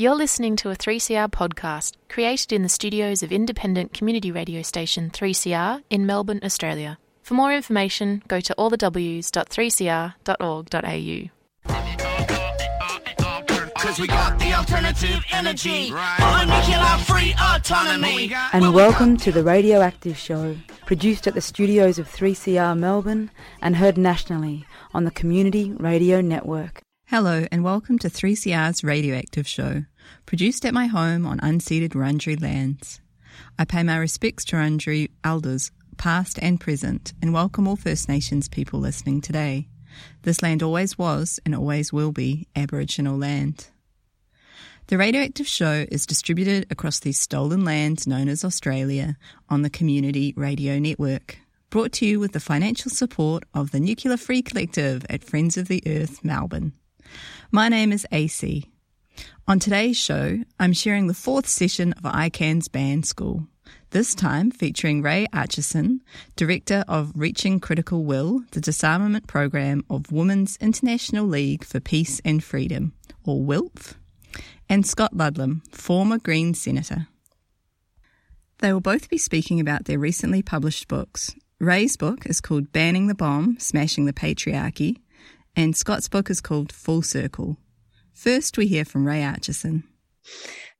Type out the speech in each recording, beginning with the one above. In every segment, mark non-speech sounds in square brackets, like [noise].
You're listening to a 3CR podcast created in the studios of independent community radio station 3CR in Melbourne, Australia. For more information, go to allthews.3cr.org.au. Cause we got the alternative energy. Nuclear free autonomy. And welcome to the Radioactive Show, produced at the studios of 3CR Melbourne and heard nationally on the Community Radio Network. Hello, and welcome to 3CR's Radioactive Show, produced at my home on unceded Wurundjeri lands. I pay my respects to Wurundjeri elders, past and present, and welcome all First Nations people listening today. This land always was and always will be Aboriginal land. The Radioactive Show is distributed across these stolen lands known as Australia on the Community Radio Network brought to you with the financial support of the Nuclear Free Collective at Friends of the Earth, Melbourne. My name is AC. On today's show, I'm sharing the fourth session of ICAN's ban school, this time featuring Ray Acheson, Director of Reaching Critical Will, the disarmament program of Women's International League for Peace and Freedom, or WILPF, and Scott Ludlam, former Green Senator. They will both be speaking about their recently published books. Ray's book is called Banning the Bomb, Smashing the Patriarchy, and Scott's book is called Full Circle. First, we hear from Ray Acheson.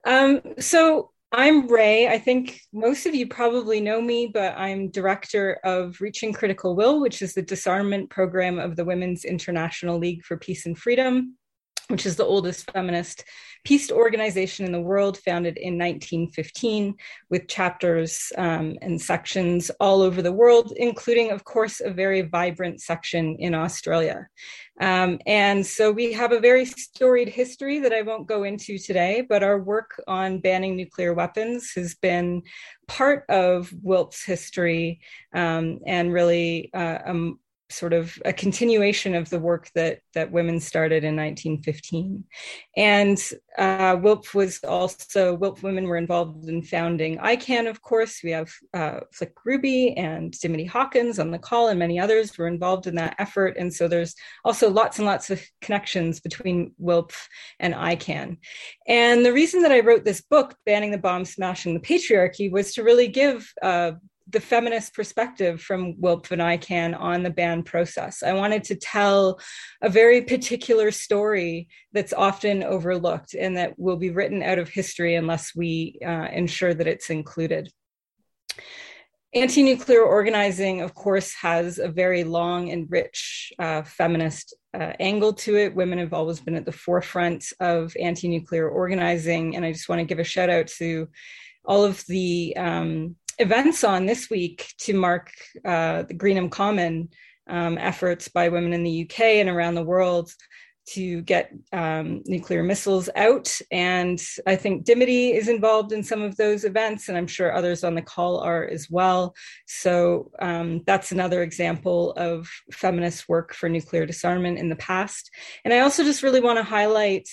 Um, so I'm Ray. I think most of you probably know me, but I'm director of Reaching Critical Will, which is the disarmament program of the Women's International League for Peace and Freedom, which is the oldest feminist peace organization in the world, founded in 1915, with chapters um, and sections all over the world, including, of course, a very vibrant section in Australia. Um, and so we have a very storied history that I won't go into today, but our work on banning nuclear weapons has been part of WILPF's history um, and really uh, sort of a continuation of the work that that women started in 1915 and uh, WILPF was also WILPF women were involved in founding ICAN of course. We have uh, Flick Ruby and Dimity Hawkins on the call and many others were involved in that effort. And so there's also lots and lots of connections between WILPF and ICAN and the reason that I wrote this book banning the bomb smashing the patriarchy was to really give uh, the feminist perspective from WILPF and ICAN on the ban process. I wanted to tell a very particular story that's often overlooked and that will be written out of history unless we uh, ensure that it's included. Anti nuclear organizing, of course, has a very long and rich uh, feminist uh, angle to it. Women have always been at the forefront of anti nuclear organizing. And I just want to give a shout out to all of the um, events on this week to mark uh, the Greenham Common um, efforts by women in the UK and around the world to get um, nuclear missiles out. And I think Dimity is involved in some of those events, and I'm sure others on the call are as well. So um, that's another example of feminist work for nuclear disarmament in the past. And I also just really want to highlight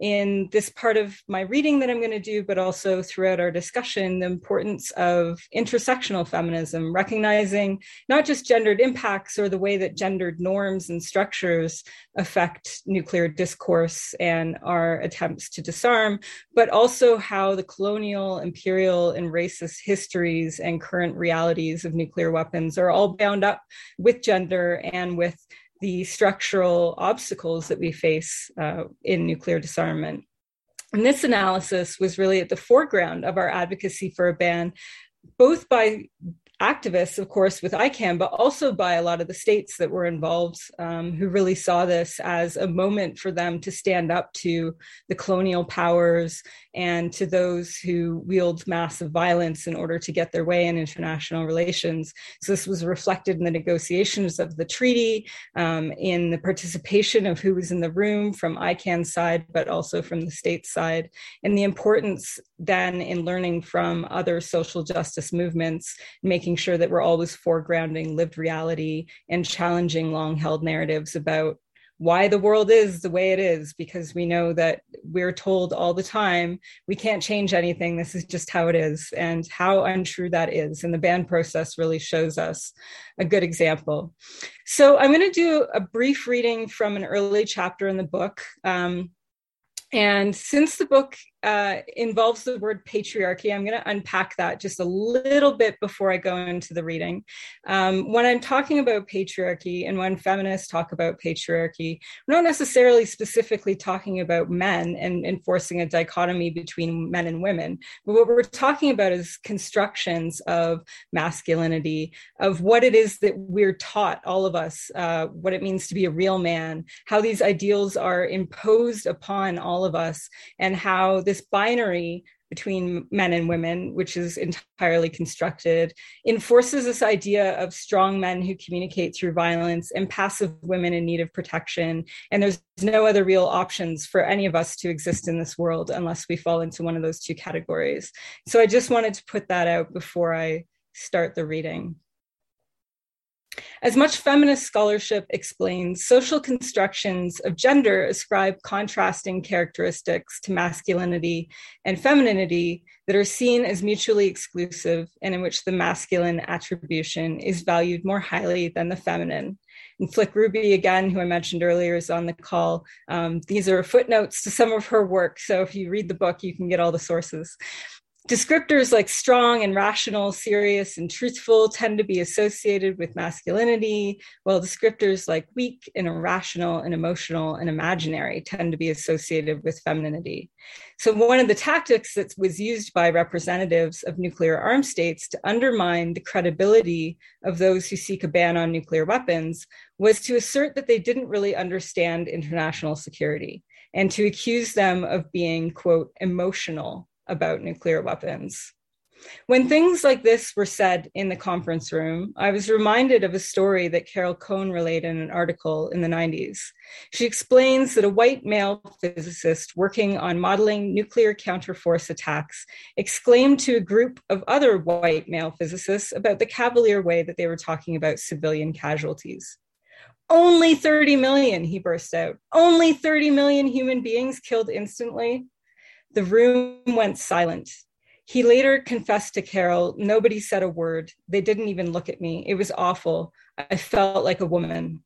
in this part of my reading that I'm going to do, but also throughout our discussion, the importance of intersectional feminism, recognizing not just gendered impacts or the way that gendered norms and structures affect nuclear discourse and our attempts to disarm, but also how the colonial, imperial, and racist histories and current realities of nuclear weapons are all bound up with gender and with the structural obstacles that we face uh, in nuclear disarmament. And this analysis was really at the foreground of our advocacy for a ban, both by activists, of course, with ICAN, but also by a lot of the states that were involved um, who really saw this as a moment for them to stand up to the colonial powers and to those who wield massive violence in order to get their way in international relations. So this was reflected in the negotiations of the treaty, um, in the participation of who was in the room from ICAN's side, but also from the state side, and the importance then in learning from other social justice movements, making making sure that we're always foregrounding lived reality and challenging long held narratives about why the world is the way it is because we know that we're told all the time we can't change anything this is just how it is and how untrue that is and the ban process really shows us a good example. So i'm going to do a brief reading from an early chapter in the book um, and since the book uh, involves the word patriarchy, I'm going to unpack that just a little bit before I go into the reading. Um, when I'm talking about patriarchy and when feminists talk about patriarchy, we're not necessarily specifically talking about men and enforcing a dichotomy between men and women, but what we're talking about is constructions of masculinity, of what it is that we're taught, all of us, uh, what it means to be a real man, how these ideals are imposed upon all of us, and how this binary between men and women, which is entirely constructed, enforces this idea of strong men who communicate through violence and passive women in need of protection. And there's no other real options for any of us to exist in this world unless we fall into one of those two categories. So I just wanted to put that out before I start the reading. As much feminist scholarship explains, social constructions of gender ascribe contrasting characteristics to masculinity and femininity that are seen as mutually exclusive and in which the masculine attribution is valued more highly than the feminine. And Flick Ruby, again, who I mentioned earlier, is on the call. Um, these are footnotes to some of her work. So if you read the book, you can get all the sources. Descriptors like strong and rational, serious and truthful tend to be associated with masculinity, while descriptors like weak and irrational and emotional and imaginary tend to be associated with femininity. So, one of the tactics that was used by representatives of nuclear armed states to undermine the credibility of those who seek a ban on nuclear weapons was to assert that they didn't really understand international security and to accuse them of being, quote, emotional about nuclear weapons. When things like this were said in the conference room, I was reminded of a story that Carol Cohn relayed in an article in the 90s. She explains that a white male physicist working on modeling nuclear counterforce attacks exclaimed to a group of other white male physicists about the cavalier way that they were talking about civilian casualties. Only 30 million, he burst out. Only 30 million human beings killed instantly. The room went silent. He later confessed to Carol, nobody said a word. They didn't even look at me. It was awful. I felt like a woman.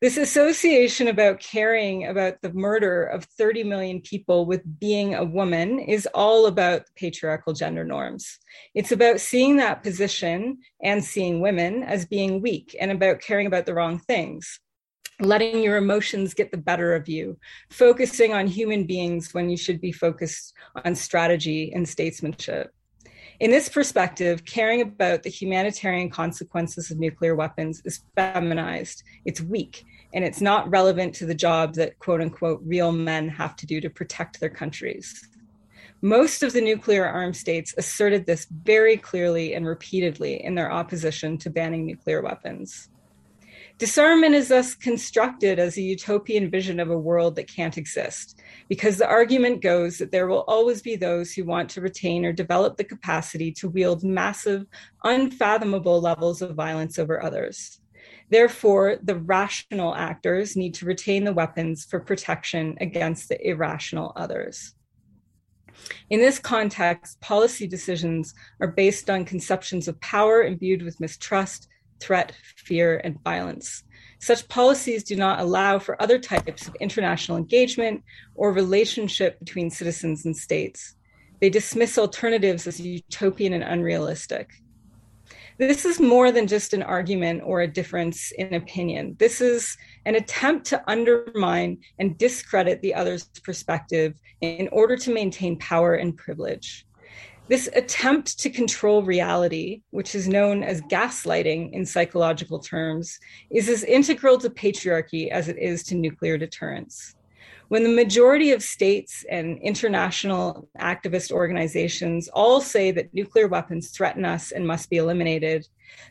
This association about caring about the murder of 30 million people with being a woman is all about patriarchal gender norms. It's about seeing that position and seeing women as being weak and about caring about the wrong things letting your emotions get the better of you, focusing on human beings when you should be focused on strategy and statesmanship. In this perspective, caring about the humanitarian consequences of nuclear weapons is feminized, it's weak, and it's not relevant to the job that quote unquote real men have to do to protect their countries. Most of the nuclear armed states asserted this very clearly and repeatedly in their opposition to banning nuclear weapons. Disarmament is thus constructed as a utopian vision of a world that can't exist, because the argument goes that there will always be those who want to retain or develop the capacity to wield massive, unfathomable levels of violence over others. Therefore, the rational actors need to retain the weapons for protection against the irrational others. In this context, policy decisions are based on conceptions of power imbued with mistrust, threat, fear, and violence. Such policies do not allow for other types of international engagement or relationship between citizens and states. They dismiss alternatives as utopian and unrealistic. This is more than just an argument or a difference in opinion. This is an attempt to undermine and discredit the other's perspective in order to maintain power and privilege. This attempt to control reality, which is known as gaslighting in psychological terms, is as integral to patriarchy as it is to nuclear deterrence. When the majority of states and international activist organizations all say that nuclear weapons threaten us and must be eliminated,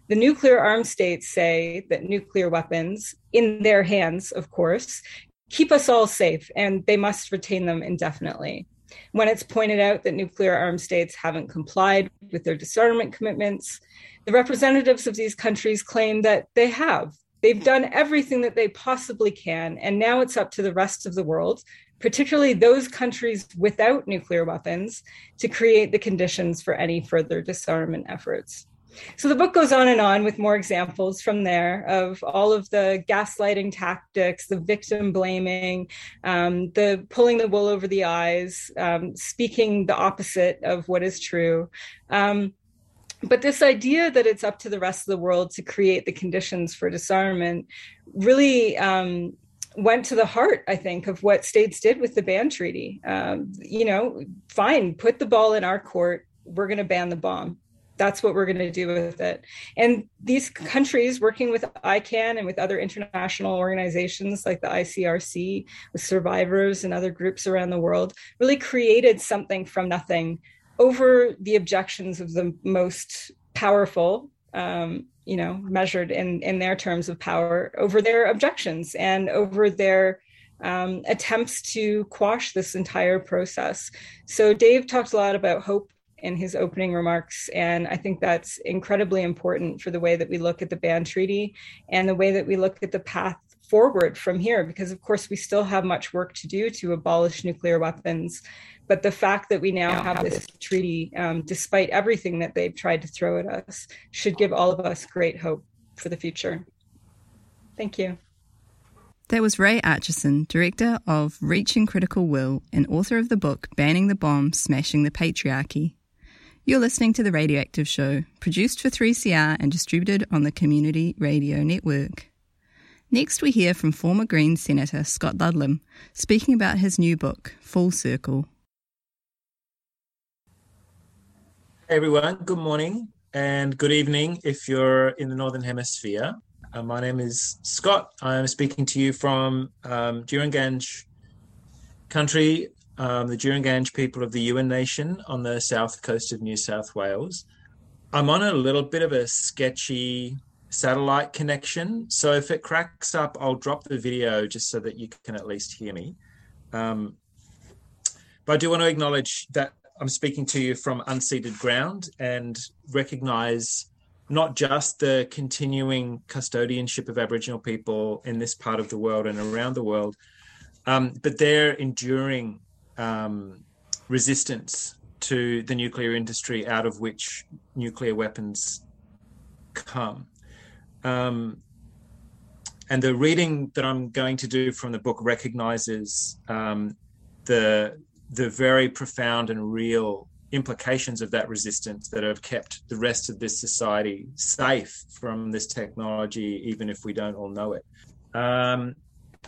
the nuclear armed states say that nuclear weapons, in their hands, of course, keep us all safe and they must retain them indefinitely. When it's pointed out that nuclear armed states haven't complied with their disarmament commitments, the representatives of these countries claim that they have. They've done everything that they possibly can, and now it's up to the rest of the world, particularly those countries without nuclear weapons, to create the conditions for any further disarmament efforts. So the book goes on and on with more examples from there of all of the gaslighting tactics, the victim blaming, um, the pulling the wool over the eyes, um, speaking the opposite of what is true. Um, but this idea that it's up to the rest of the world to create the conditions for disarmament really um, went to the heart, I think, of what states did with the ban treaty. Um, you know, fine, put the ball in our court. We're going to ban the bomb that's what we're going to do with it. And these countries working with ICAN and with other international organizations like the ICRC, with survivors and other groups around the world, really created something from nothing over the objections of the most powerful, um, you know, measured in, in their terms of power, over their objections and over their um, attempts to quash this entire process. So Dave talked a lot about hope in his opening remarks. And I think that's incredibly important for the way that we look at the ban treaty and the way that we look at the path forward from here, because of course we still have much work to do to abolish nuclear weapons. But the fact that we now have this treaty, um, despite everything that they've tried to throw at us, should give all of us great hope for the future. Thank you. That was Ray Acheson, director of Reaching Critical Will and author of the book Banning the Bomb Smashing the Patriarchy. You're listening to The Radioactive Show, produced for 3CR and distributed on the Community Radio Network. Next, we hear from former Green Senator Scott Ludlam speaking about his new book, Full Circle. Hey everyone, good morning and good evening if you're in the Northern Hemisphere. Uh, my name is Scott. I am speaking to you from um, country um, the Djiringanj people of the Yuin Nation on the south coast of New South Wales. I'm on a little bit of a sketchy satellite connection. So if it cracks up, I'll drop the video just so that you can at least hear me. Um, but I do want to acknowledge that I'm speaking to you from unceded ground and recognize not just the continuing custodianship of Aboriginal people in this part of the world and around the world, um, but their enduring um, resistance to the nuclear industry out of which nuclear weapons come. Um, and the reading that I'm going to do from the book recognizes um, the the very profound and real implications of that resistance that have kept the rest of this society safe from this technology, even if we don't all know it. Um,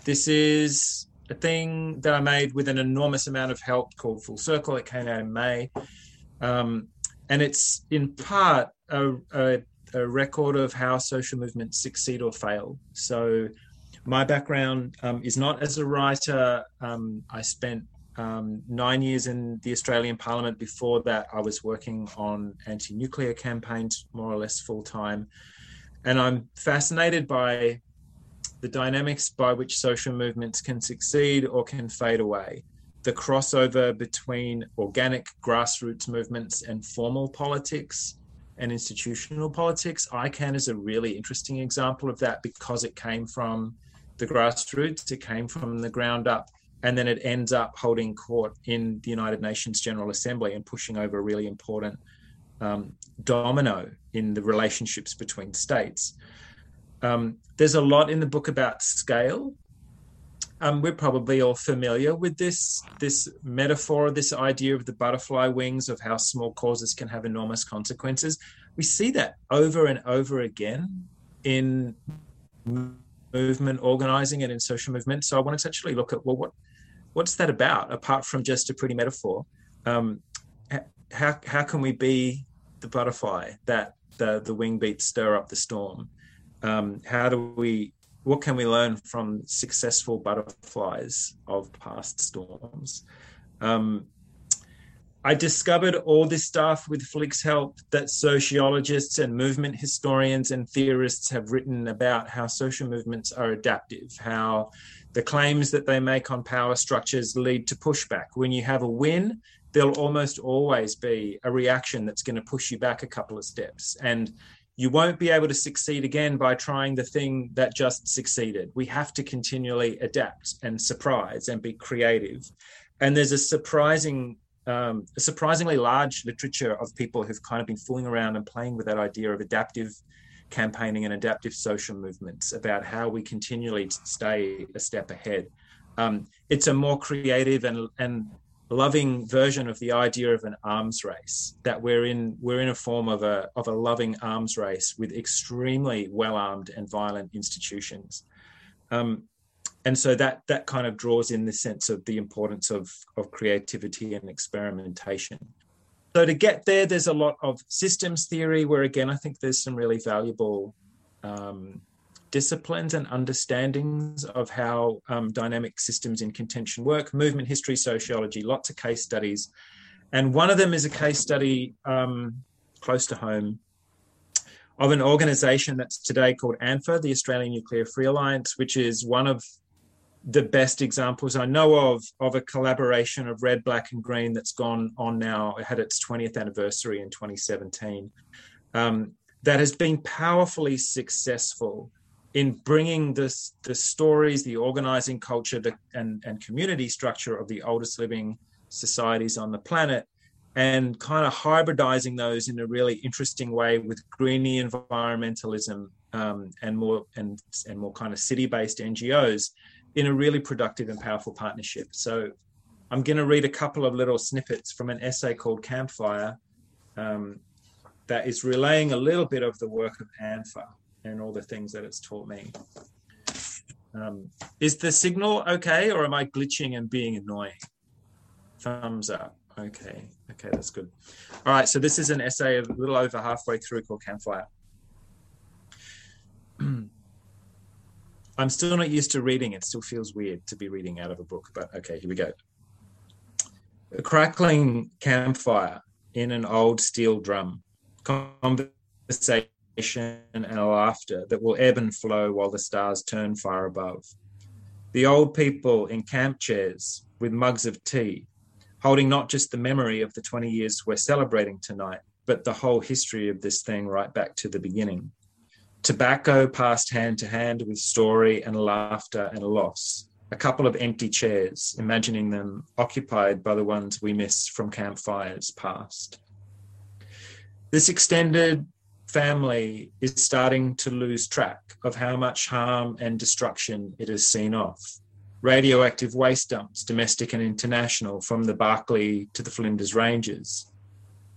this is a thing that I made with an enormous amount of help called Full Circle. It came out in May. Um, and it's in part a, a, a, record of how social movements succeed or fail. So, my background um, is not as a writer. Um, I spent um, nine years in the Australian Parliament. Before that, I was working on anti nuclear campaigns more or less full time. And I'm fascinated by the dynamics by which social movements can succeed or can fade away, the crossover between organic grassroots movements and formal politics and institutional politics. ICAN is a really interesting example of that because it came from the grassroots, it came from the ground up, and then it ends up holding court in the United Nations General Assembly and pushing over a really important um, domino in the relationships between states. Um, there's a lot in the book about scale. Um, we're probably all familiar with this this metaphor, this idea of the butterfly wings, of how small causes can have enormous consequences. We see that over and over again in movement organizing and in social movement. So I wanted to actually look at well, what what's that about? Apart from just a pretty metaphor, um, how how can we be the butterfly that the the wing beats stir up the storm? Um, how do we what can we learn from successful butterflies of past storms um, I discovered all this stuff with Flick's help that sociologists and movement historians and theorists have written about how social movements are adaptive, how the claims that they make on power structures lead to pushback. When you have a win, there'll almost always be a reaction that's going to push you back a couple of steps. And you won't be able to succeed again by trying the thing that just succeeded. We have to continually adapt and surprise and be creative. And there's a surprising um, a surprisingly large literature of people who've kind of been fooling around and playing with that idea of adaptive campaigning and adaptive social movements about how we continually stay a step ahead. Um, it's a more creative and, and loving version of the idea of an arms race that we're in we're in a form of a of a loving arms race with extremely well armed and violent institutions. Um, and so that that kind of draws in the sense of the importance of of creativity and experimentation. So to get there there's a lot of systems theory where again i think there's some really valuable um, disciplines and understandings of how um, dynamic systems in contention work movement history sociology lots of case studies and one of them is a case study um, close to home of an organization that's today called ANFA, the Australian Nuclear Free Alliance, which is one of the best examples I know of of a collaboration of red, black, and green that's gone on now. It had its 20th anniversary in 2017. Um, that has been powerfully successful in bringing this the stories, the organizing culture, the, and and community structure of the oldest living societies on the planet and kind of hybridizing those in a really interesting way with greeny environmentalism um, and more and and more kind of city-based NGOs in a really productive and powerful partnership. So I'm going to read a couple of little snippets from an essay called Campfire um, that is relaying a little bit of the work of ANFA and all the things that it's taught me. Um, is the signal okay, or am I glitching and being annoying? Thumbs up. Okay, okay, that's good. All right, so this is an essay a little over halfway through called Campfire. [clears throat] I'm still not used to reading. It still feels weird to be reading out of a book, but okay, here we go. A crackling campfire in an old steel drum, conversation and laughter that will ebb and flow while the stars turn far above. The old people in camp chairs with mugs of tea holding not just the memory of the 20 years we're celebrating tonight, but the whole history of this thing right back to the beginning. Tobacco passed hand to hand with story and laughter and loss. A couple of empty chairs, imagining them occupied by the ones we miss from campfires past. This extended family is starting to lose track of how much harm and destruction it has seen off radioactive waste dumps, domestic and international, from the Barkly to the Flinders Ranges.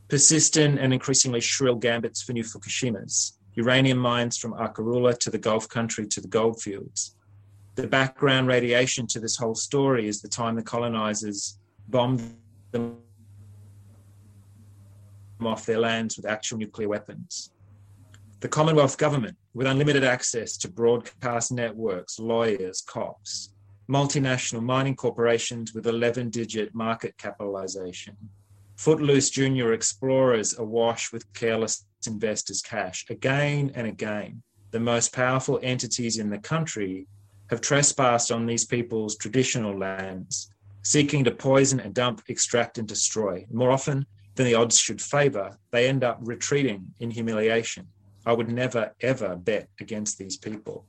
Persistent and increasingly shrill gambits for new Fukushimas, uranium mines from Arkaroola to the Gulf country to the goldfields. The background radiation to this whole story is the time the colonizers bombed them off their lands with actual nuclear weapons. The Commonwealth government, with unlimited access to broadcast networks, lawyers, cops, multinational mining corporations with 11 digit market capitalization, footloose junior explorers awash with careless investors' cash. Again and again, the most powerful entities in the country have trespassed on these people's traditional lands, seeking to poison and dump, extract, and destroy. More often than the odds should favor, they end up retreating in humiliation. I would never, ever bet against these people.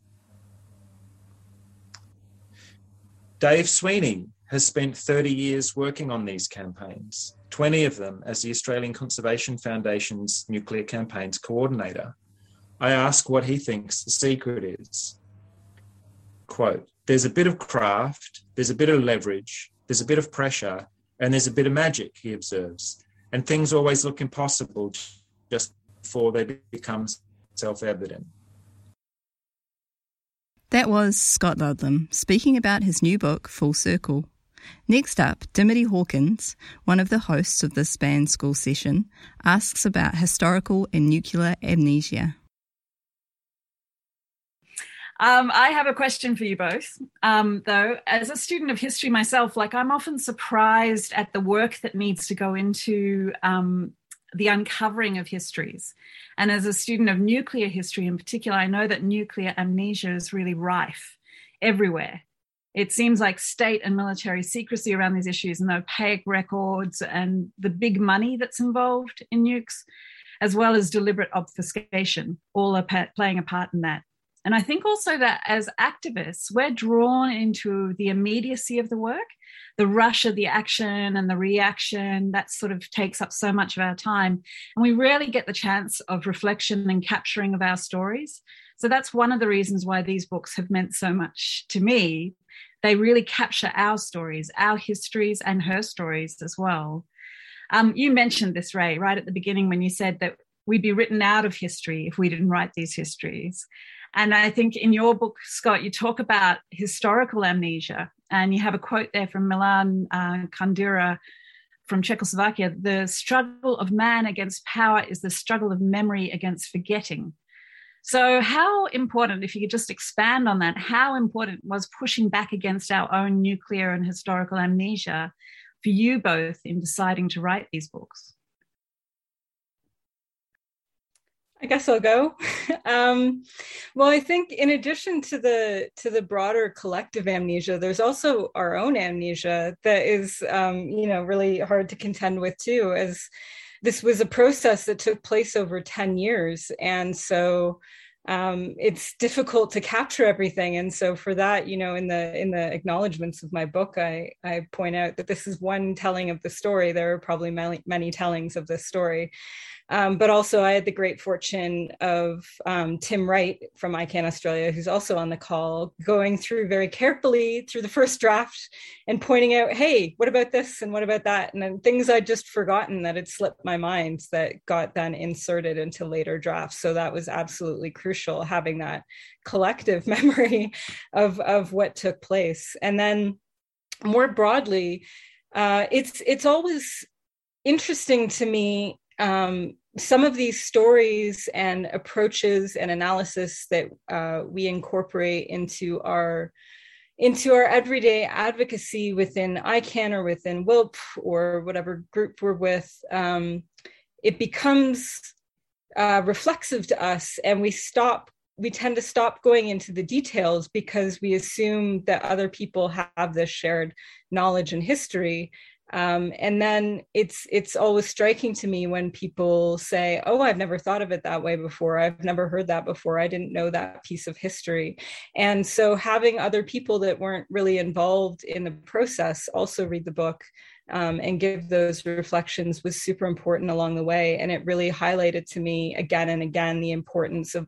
Dave Sweeney has spent 30 years working on these campaigns, 20 of them as the Australian Conservation Foundation's nuclear campaigns coordinator. I ask what he thinks the secret is. Quote, there's a bit of craft, there's a bit of leverage, there's a bit of pressure, and there's a bit of magic, he observes. And things always look impossible just before they become self evident. That was Scott Ludlam speaking about his new book, Full Circle. Next up, Dimity Hawkins, one of the hosts of this ban school session, asks about historical and nuclear amnesia. Um, I have a question for you both. Um, though, as a student of history myself, like I'm often surprised at the work that needs to go into um, the uncovering of histories. And as a student of nuclear history in particular, I know that nuclear amnesia is really rife everywhere. It seems like state and military secrecy around these issues and the opaque records and the big money that's involved in nukes, as well as deliberate obfuscation, all are playing a part in that. And I think also that as activists, we're drawn into the immediacy of the work the rush of the action and the reaction that sort of takes up so much of our time. And we rarely get the chance of reflection and capturing of our stories. So that's one of the reasons why these books have meant so much to me. They really capture our stories our histories and her stories as well. Um, you mentioned this ray right at the beginning when you said that we'd be written out of history if we didn't write these histories and I think in your book, Scott, you talk about historical amnesia, and you have a quote there from Milan uh, Kundera from Czechoslovakia the struggle of man against power is the struggle of memory against forgetting. So, how important, if you could just expand on that, how important was pushing back against our own nuclear and historical amnesia for you both in deciding to write these books? I guess I'll go. [laughs] um, well, I think in addition to the to the broader collective amnesia, there's also our own amnesia that is, um, you know, really hard to contend with too. As this was a process that took place over ten years, and so um, it's difficult to capture everything. And so for that, you know, in the in the acknowledgments of my book, I I point out that this is one telling of the story. There are probably many many tellings of this story. Um, but also, I had the great fortune of um, Tim Wright from ICAN Australia, who's also on the call, going through very carefully through the first draft and pointing out, hey, what about this and what about that? And things I'd just forgotten that had slipped my mind that got then inserted into later drafts. So that was absolutely crucial, having that collective [laughs] memory of, of what took place. And then more broadly, uh, it's it's always interesting to me um, some of these stories and approaches and analysis that uh, we incorporate into our into our everyday advocacy within ICAN or within WILPF or whatever group we're with, um, it becomes uh, reflexive to us, and we stop. We tend to stop going into the details because we assume that other people have this shared knowledge and history, um, and then it's it's always striking to me when people say oh i've never thought of it that way before i've never heard that before i didn't know that piece of history and so having other people that weren't really involved in the process also read the book um, and give those reflections was super important along the way. And it really highlighted to me again and again the importance of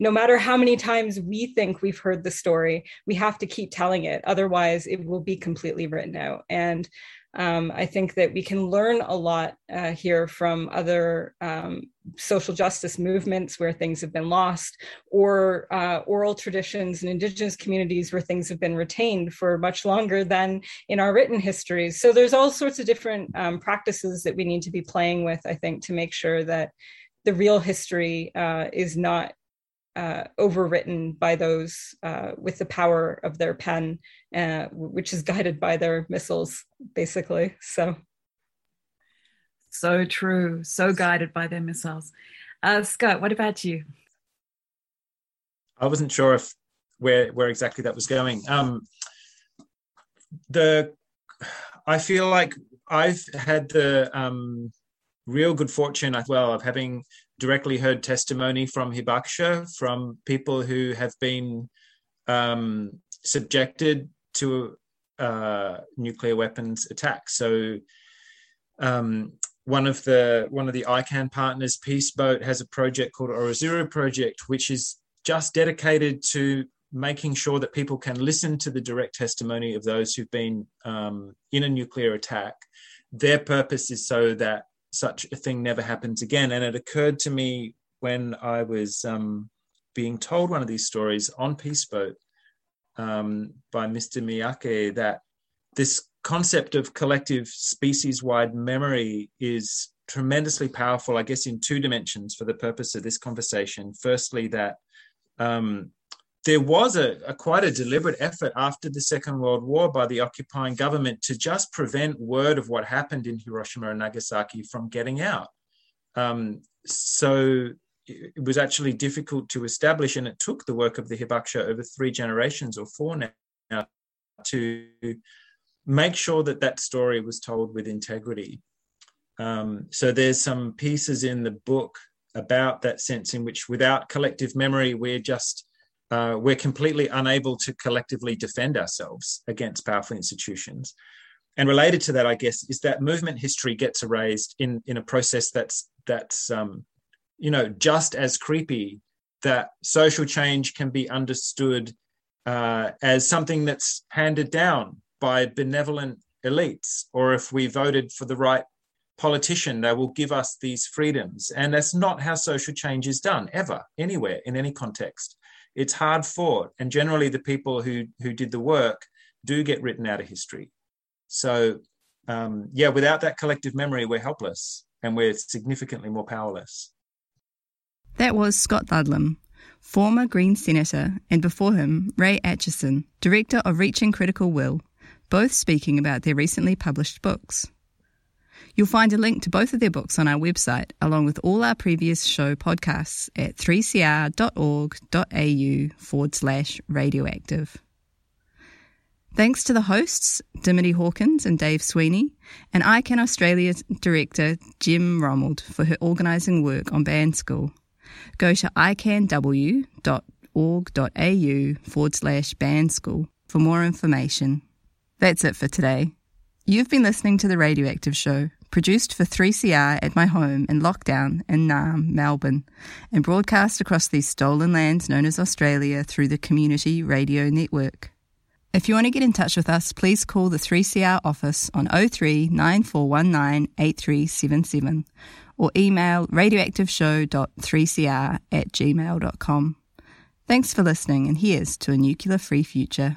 no matter how many times we think we've heard the story, we have to keep telling it. Otherwise, it will be completely written out. And um, I think that we can learn a lot uh, here from other um, social justice movements where things have been lost, or uh, oral traditions and indigenous communities where things have been retained for much longer than in our written histories. So there's all sorts of different um, practices that we need to be playing with, I think, to make sure that the real history uh, is not uh, overwritten by those uh, with the power of their pen, uh, which is [laughs] guided by their missiles, basically. So, so true. So guided by their missiles. Uh, Scott, what about you? I wasn't sure if where where exactly that was going. Um, the I feel like I've had the um, real good fortune as well of having directly heard testimony from Hibakusha from people who have been um, subjected to uh, nuclear weapons attacks. So um, one of the one of the ICAN partners, Peace Boat, has a project called Orizuru Project, which is just dedicated to making sure that people can listen to the direct testimony of those who've been um, in a nuclear attack. Their purpose is so that such a thing never happens again. And it occurred to me when I was um, being told one of these stories on Peace Boat um, by Mr. Miyake that this concept of collective species wide memory is tremendously powerful, I guess, in two dimensions for the purpose of this conversation. Firstly, that um, there was a, a, quite a deliberate effort after the Second World War by the occupying government to just prevent word of what happened in Hiroshima and Nagasaki from getting out. Um, so it was actually difficult to establish, and it took the work of the Hibakusha over three generations or four now to make sure that that story was told with integrity. Um, so there's some pieces in the book about that sense in which, without collective memory, we're just uh, we're completely unable to collectively defend ourselves against powerful institutions. and related to that, I guess, is that movement history gets erased in in a process that's that's um, you know just as creepy. That social change can be understood uh, as something that's handed down by benevolent elites, or if we voted for the right politician, they will give us these freedoms. And that's not how social change is done ever, anywhere, in any context. It's hard fought. And generally, the people who, who did the work do get written out of history. So, um, yeah, without that collective memory, we're helpless and we're significantly more powerless. That was Scott Ludlam, former Green Senator, and before him, Ray Acheson, Director of Reaching Critical Will, both speaking about their recently published books. You'll find a link to both of their books on our website, along with all our previous show podcasts at 3cr.org.au forward slash radioactive. Thanks to the hosts, Dimity Hawkins and Dave Sweeney, and ICAN Australia director, Gem Romuld, for her organising work on Ban School. Go to icanw.org.au forward slash ban school for more information. That's it for today. You've been listening to The Radioactive Show, produced for 3CR at my home in lockdown in Naarm, Melbourne, and broadcast across these stolen lands known as Australia through the Community Radio Network. If you want to get in touch with us, please call the 3CR office on 03 9419 8377 or email radioactiveshow.3cr at gmail.com. Thanks for listening, and here's to a nuclear free future.